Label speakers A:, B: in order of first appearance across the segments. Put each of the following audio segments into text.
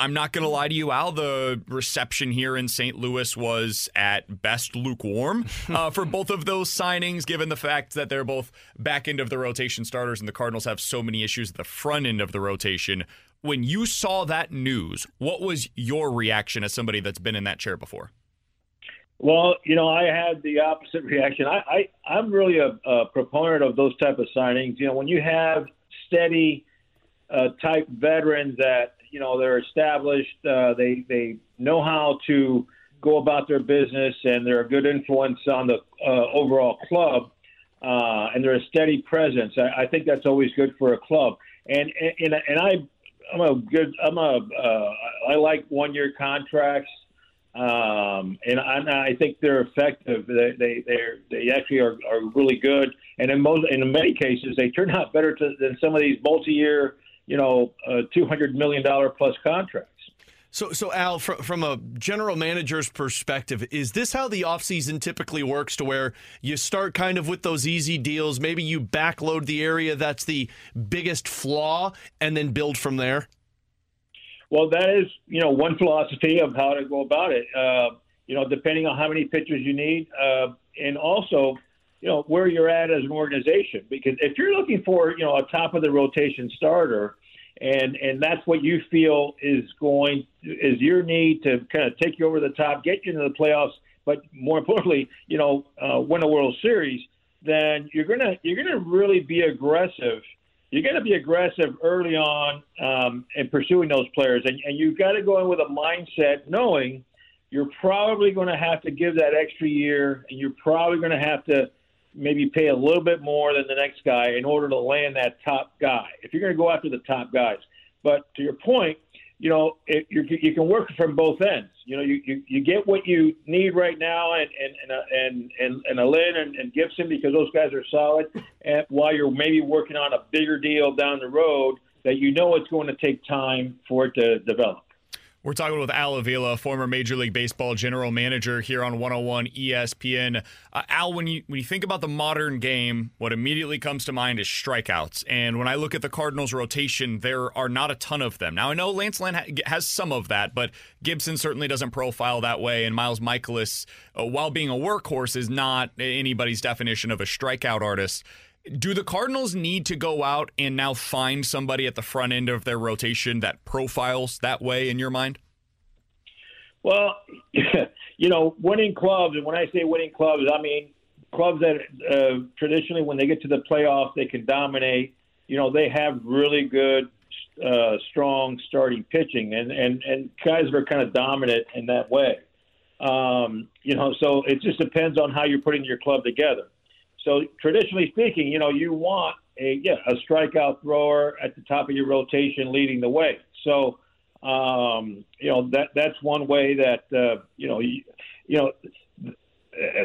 A: I'm not going to lie to you, Al. The reception here in St. Louis was at best lukewarm uh, for both of those signings, given the fact that they're both back end of the rotation starters and the Cardinals have so many issues at the front end of the rotation. When you saw that news, what was your reaction as somebody that's been in that chair before?
B: Well, you know, I had the opposite reaction. I, I I'm really a, a proponent of those type of signings. You know, when you have steady uh, type veterans that you know they're established, uh, they they know how to go about their business, and they're a good influence on the uh, overall club, uh, and they're a steady presence. I, I think that's always good for a club. And and and I I'm a good I'm a uh, I like one year contracts. Um, and I, I think they're effective. They they they actually are, are really good, and in most in many cases they turn out better to, than some of these multi-year, you know, uh, two hundred million dollar plus contracts.
C: So, so Al, from, from a general manager's perspective, is this how the offseason typically works to where you start kind of with those easy deals? Maybe you backload the area that's the biggest flaw and then build from there?
B: Well, that is, you know, one philosophy of how to go about it. Uh, you know, depending on how many pitchers you need, uh, and also, you know, where you're at as an organization. Because if you're looking for, you know, a top of the rotation starter, and and that's what you feel is going is your need to kind of take you over the top, get you into the playoffs, but more importantly, you know, uh, win a World Series. Then you're gonna you're gonna really be aggressive You're gonna be aggressive early on um, in pursuing those players, and, and you've got to go in with a mindset knowing you're probably going to have to give that extra year, and you're probably going to have to maybe pay a little bit more than the next guy in order to land that top guy. If you're going to go after the top guys, but to your point, you know, it, you, can work from both ends. You know, you, you, you get what you need right now, and and and uh, and and, and a Lynn and, and Gibson because those guys are solid. And while you're maybe working on a bigger deal down the road, that you know it's going to take time for it to develop.
A: We're talking with Al Avila, former Major League Baseball general manager here on 101 ESPN. Uh, Al, when you when you think about the modern game, what immediately comes to mind is strikeouts. And when I look at the Cardinals' rotation, there are not a ton of them. Now I know Lance Lynn ha- has some of that, but Gibson certainly doesn't profile that way. And Miles Mikolas, uh, while being a workhorse, is not anybody's definition of a strikeout artist do the Cardinals need to go out and now find somebody at the front end of their rotation that profiles that way in your mind?
B: Well, you know, winning clubs, and when I say winning clubs, I mean clubs that uh, traditionally, when they get to the playoffs, they can dominate. You know, they have really good, uh, strong starting pitching, and and and guys are kind of dominant in that way. Um, you know, so it just depends on how you're putting your club together. So traditionally speaking, you know, you want a yeah a strikeout thrower at the top of your rotation leading the way. So um, you know that that's one way that uh, you know you, you know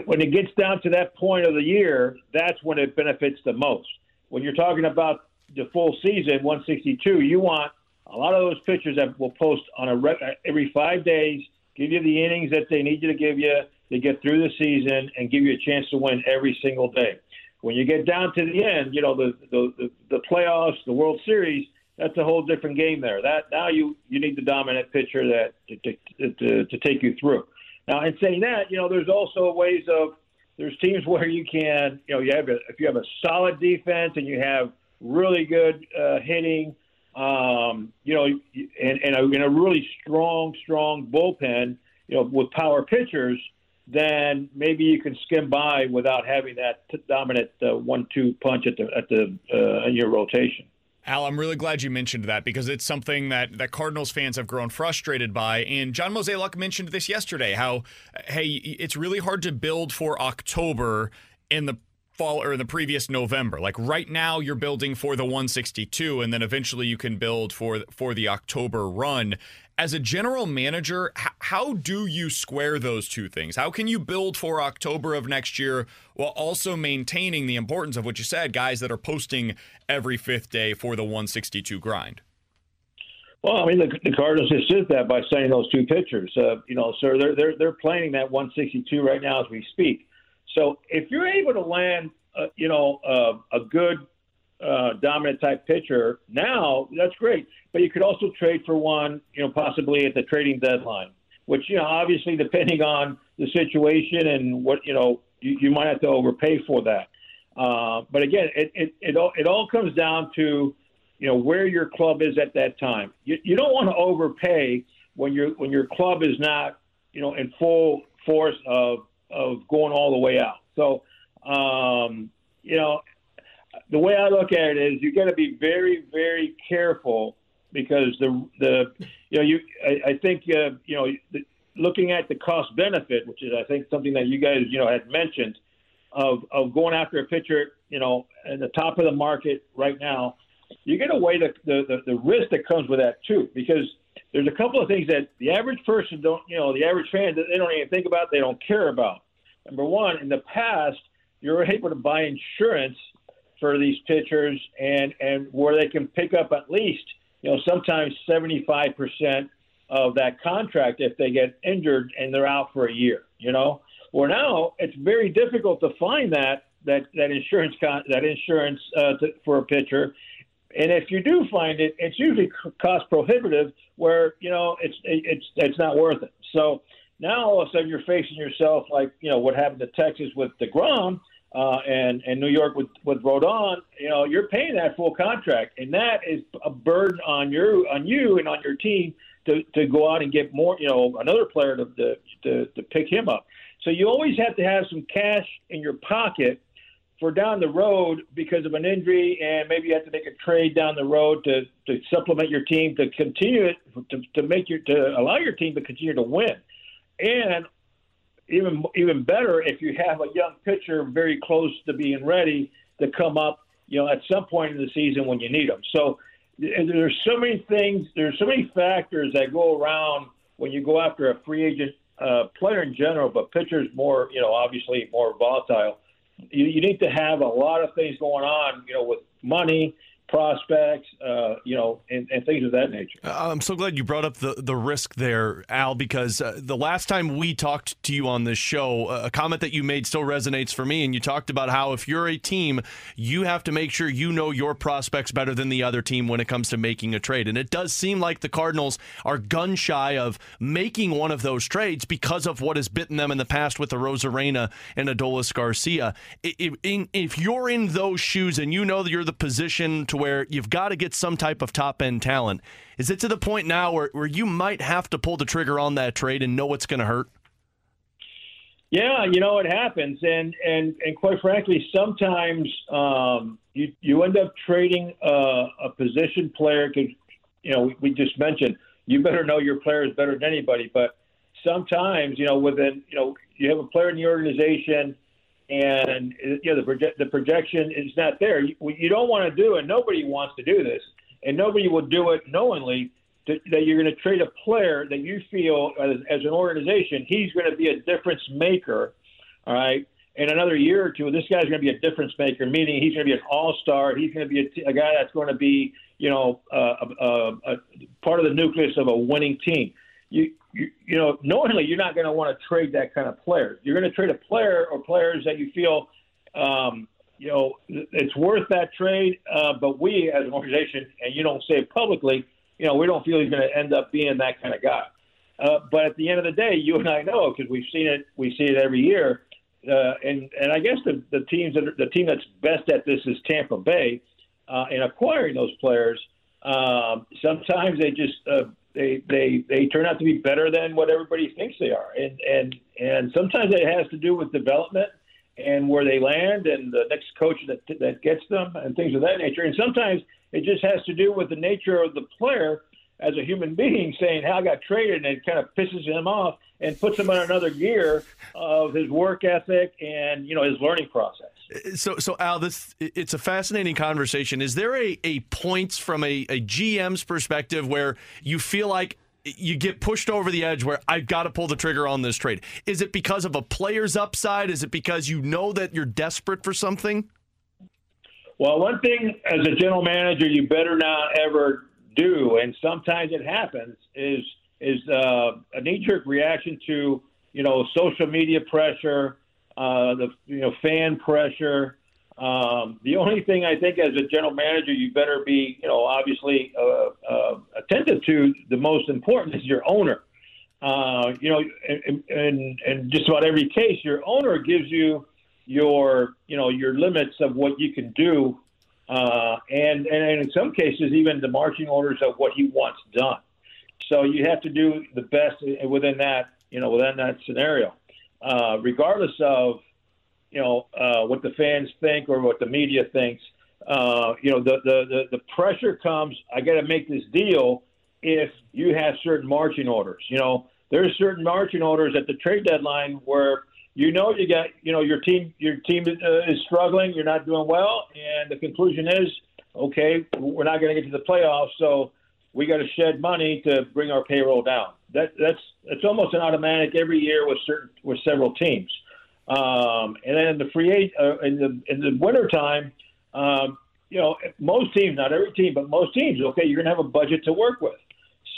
B: when it gets down to that point of the year, that's when it benefits the most. When you're talking about the full season, 162, you want a lot of those pitchers that will post on a every five days, give you the innings that they need you to give you to get through the season and give you a chance to win every single day. When you get down to the end, you know the the the, the playoffs, the World Series. That's a whole different game there. That now you you need the dominant pitcher that to to, to, to take you through. Now, in saying that, you know, there's also ways of there's teams where you can, you know, you have a, if you have a solid defense and you have really good uh, hitting, um, you know, and, and, a, and a really strong, strong bullpen, you know, with power pitchers, then maybe you can skim by without having that dominant uh, one-two punch at the at the uh, in your rotation.
A: Al, I'm really glad you mentioned that because it's something that, that Cardinals fans have grown frustrated by. And John Mozeliak mentioned this yesterday how, hey, it's really hard to build for October in the fall or the previous November. Like right now, you're building for the 162, and then eventually you can build for for the October run. As a general manager, h- how do you square those two things? How can you build for October of next year while also maintaining the importance of what you said, guys that are posting every fifth day for the 162 grind?
B: Well, I mean, the, the Cardinals just did that by signing those two pitchers. Uh, you know, so they're they're they're playing that 162 right now as we speak. So if you're able to land, uh, you know, uh, a good uh, dominant type pitcher now, that's great. But you could also trade for one, you know, possibly at the trading deadline, which you know, obviously depending on the situation and what you know, you, you might have to overpay for that. Uh, but again, it, it it all it all comes down to you know where your club is at that time. You, you don't want to overpay when your when your club is not you know in full force of of going all the way out. So um, you know the way I look at it is you got to be very very careful because the the you know you I, I think uh, you know the, looking at the cost benefit, which is I think something that you guys you know had mentioned of of going after a pitcher you know at the top of the market right now you get away the, the, the, the risk that comes with that too, because there's a couple of things that the average person don't, you know, the average fan they don't even think about, they don't care about. Number one, in the past, you were able to buy insurance for these pitchers, and and where they can pick up at least, you know, sometimes 75 percent of that contract if they get injured and they're out for a year. You know, well now it's very difficult to find that that that insurance con- that insurance uh, to, for a pitcher and if you do find it, it's usually cost prohibitive, where you know it's it's it's not worth it. So now all of a sudden you're facing yourself like you know what happened to Texas with Degrom, uh, and and New York with with Rodon. You know you're paying that full contract, and that is a burden on your on you and on your team to to go out and get more. You know another player to to to, pick him up. So you always have to have some cash in your pocket for down the road because of an injury, and maybe you have to make a trade down the road to, to supplement your team to continue it to, to make your to allow your team to continue to win, and even even better if you have a young pitcher very close to being ready to come up, you know, at some point in the season when you need them. So there's so many things, there's so many factors that go around when you go after a free agent uh, player in general, but pitchers more, you know, obviously more volatile you, you need to have a lot of things going on, you know, with money, prospects, uh, you know, and, and, things of that nature.
C: Uh, I'm so glad you brought up the, the risk there, Al, because uh, the last time we talked to you on this show, a comment that you made still resonates for me. And you talked about how if you're a team, you have to make sure you know your prospects better than the other team when it comes to making a trade. And it does seem like the Cardinals are gun shy of making one of those trades because of what has bitten them in the past with the Arozarena and Adolis Garcia. If, if you're in those shoes and you know that you're the position to where you've got to get some type of top end talent. Is it to the point now where, where you might have to pull the trigger on that trade and know what's going to hurt?
B: Yeah, you know it happens, and and and quite frankly, sometimes um, you you end up trading uh, a position player because you know we, we just mentioned you better know your players better than anybody, but sometimes you know within you know you have a player in the organization and you know the proje- the projection is not there. You, you don't want to do, and nobody wants to do this, and nobody will do it knowingly to, that you're going to trade a player that you feel as, as an organization he's going to be a difference maker. All right. In another year or two, this guy's going to be a difference maker, meaning he's going to be an all-star. He's going to be a, t- a guy that's going to be, you know, uh, a, a part of the nucleus of a winning team you, you, you know, knowingly you're not going to want to trade that kind of player. You're going to trade a player or players that you feel, um, you know, it's worth that trade. Uh, but we, as an organization, and you don't say it publicly, you know, we don't feel he's going to end up being that kind of guy. Uh, but at the end of the day, you and I know because we've seen it. We see it every year. Uh, and and I guess the the teams that are, the team that's best at this is Tampa Bay, uh, in acquiring those players. Um, sometimes they just uh, they they they turn out to be better than what everybody thinks they are, and and and sometimes it has to do with development and where they land and the next coach that that gets them and things of that nature. And sometimes it just has to do with the nature of the player as a human being saying how I got traded and it kind of pisses him off and puts him on another gear of his work ethic and you know his learning process.
C: So, so Al, this it's a fascinating conversation. Is there a, a points from a, a GM's perspective where you feel like you get pushed over the edge where I've got to pull the trigger on this trade? Is it because of a player's upside? Is it because you know that you're desperate for something?
B: Well, one thing as a general manager, you better not ever do, and sometimes it happens, is is uh, a knee jerk reaction to you know social media pressure, uh, the you know fan pressure. Um, the only thing I think as a general manager you better be you know obviously uh, uh, attentive to the most important is your owner. Uh, you know, in, in, in just about every case, your owner gives you your you know your limits of what you can do, uh, and and in some cases even the marching orders of what he wants done. So you have to do the best within that you know within that scenario, uh, regardless of you know uh, what the fans think or what the media thinks. Uh, you know the, the the the pressure comes. I got to make this deal if you have certain marching orders. You know there's certain marching orders at the trade deadline where you know you got you know your team your team uh, is struggling, you're not doing well, and the conclusion is okay, we're not going to get to the playoffs, so we got to shed money to bring our payroll down. That that's it's almost an automatic every year with certain with several teams. Um, and then in the free uh, in the in the winter time, um, you know, most teams, not every team, but most teams, okay, you're going to have a budget to work with.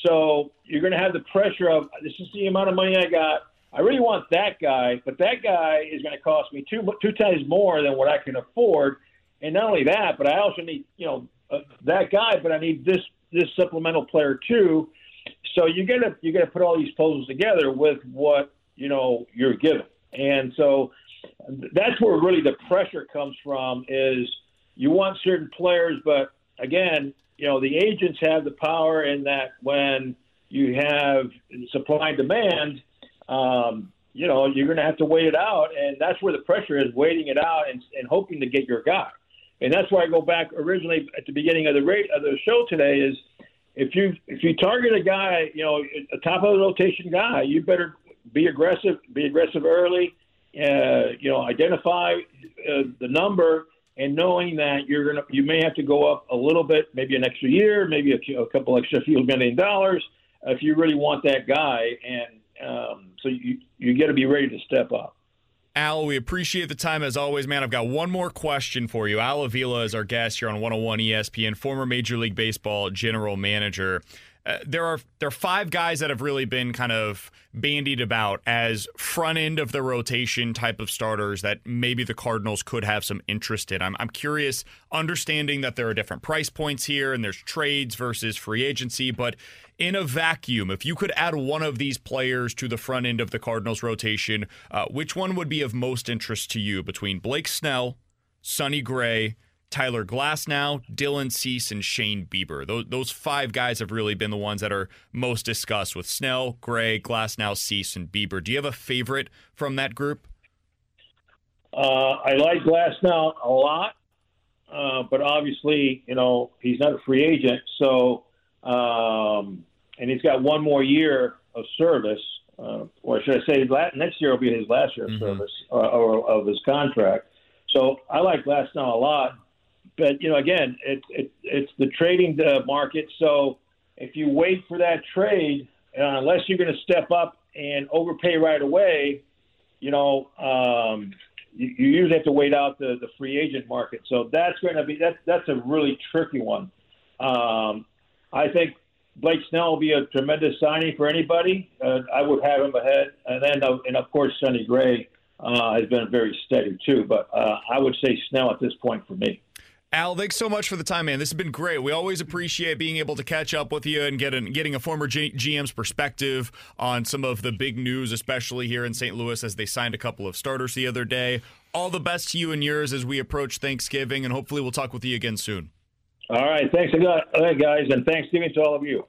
B: So you're going to have the pressure of this is the amount of money I got I really want that guy, but that guy is going to cost me two two times more than what I can afford. And not only that, but I also need you know uh, that guy, but I need this this supplemental player too. So you got to you got to put all these puzzles together with what you know you're given, and so that's where really the pressure comes from. Is you want certain players, but again, you know the agents have the power in that when you have supply and demand um, you know, you're going to have to wait it out, and that's where the pressure is, waiting it out and, and hoping to get your guy. And that's why I go back originally at the beginning of the rate of the show today is if you if you target a guy, you know, a top of the rotation guy, you better be aggressive, be aggressive early. Uh, you know, identify uh, the number and knowing that you're gonna you may have to go up a little bit, maybe an extra year, maybe a, a couple extra few million dollars if you really want that guy. And um, so you you got to be ready to step up.
A: Al, we appreciate the time as always, man. I've got one more question for you. Al Avila is our guest here on 101 ESPN, former Major League Baseball general manager. Uh, there are there are five guys that have really been kind of bandied about as front end of the rotation type of starters that maybe the Cardinals could have some interest in. I'm I'm curious, understanding that there are different price points here and there's trades versus free agency, but in a vacuum, if you could add one of these players to the front end of the Cardinals rotation, uh, which one would be of most interest to you between Blake Snell, Sonny Gray, Tyler Glasnow, Dylan Cease, and Shane Bieber. Those, those five guys have really been the ones that are most discussed with Snell, Gray, Glasnow, Cease, and Bieber. Do you have a favorite from that group?
B: Uh, I like Glasnow a lot, uh, but obviously, you know, he's not a free agent, so um, and he's got one more year of service, uh, or should I say, next year will be his last year of mm-hmm. service uh, or of his contract. So I like Glasnow a lot, but you know, again, it's it, it's the trading uh, market. So if you wait for that trade, uh, unless you're going to step up and overpay right away, you know, um, you, you usually have to wait out the, the free agent market. So that's going to be that's that's a really tricky one. Um, I think Blake Snell will be a tremendous signing for anybody. Uh, I would have him ahead, and then uh, and of course Sonny Gray uh, has been very steady too. But uh, I would say Snell at this point for me.
A: Al, thanks so much for the time, man. This has been great. We always appreciate being able to catch up with you and getting getting a former G- GM's perspective on some of the big news, especially here in St. Louis as they signed a couple of starters the other day. All the best to you and yours as we approach Thanksgiving, and hopefully we'll talk with you again soon.
B: All right. Thanks a lot, guys, and Thanksgiving to all of you.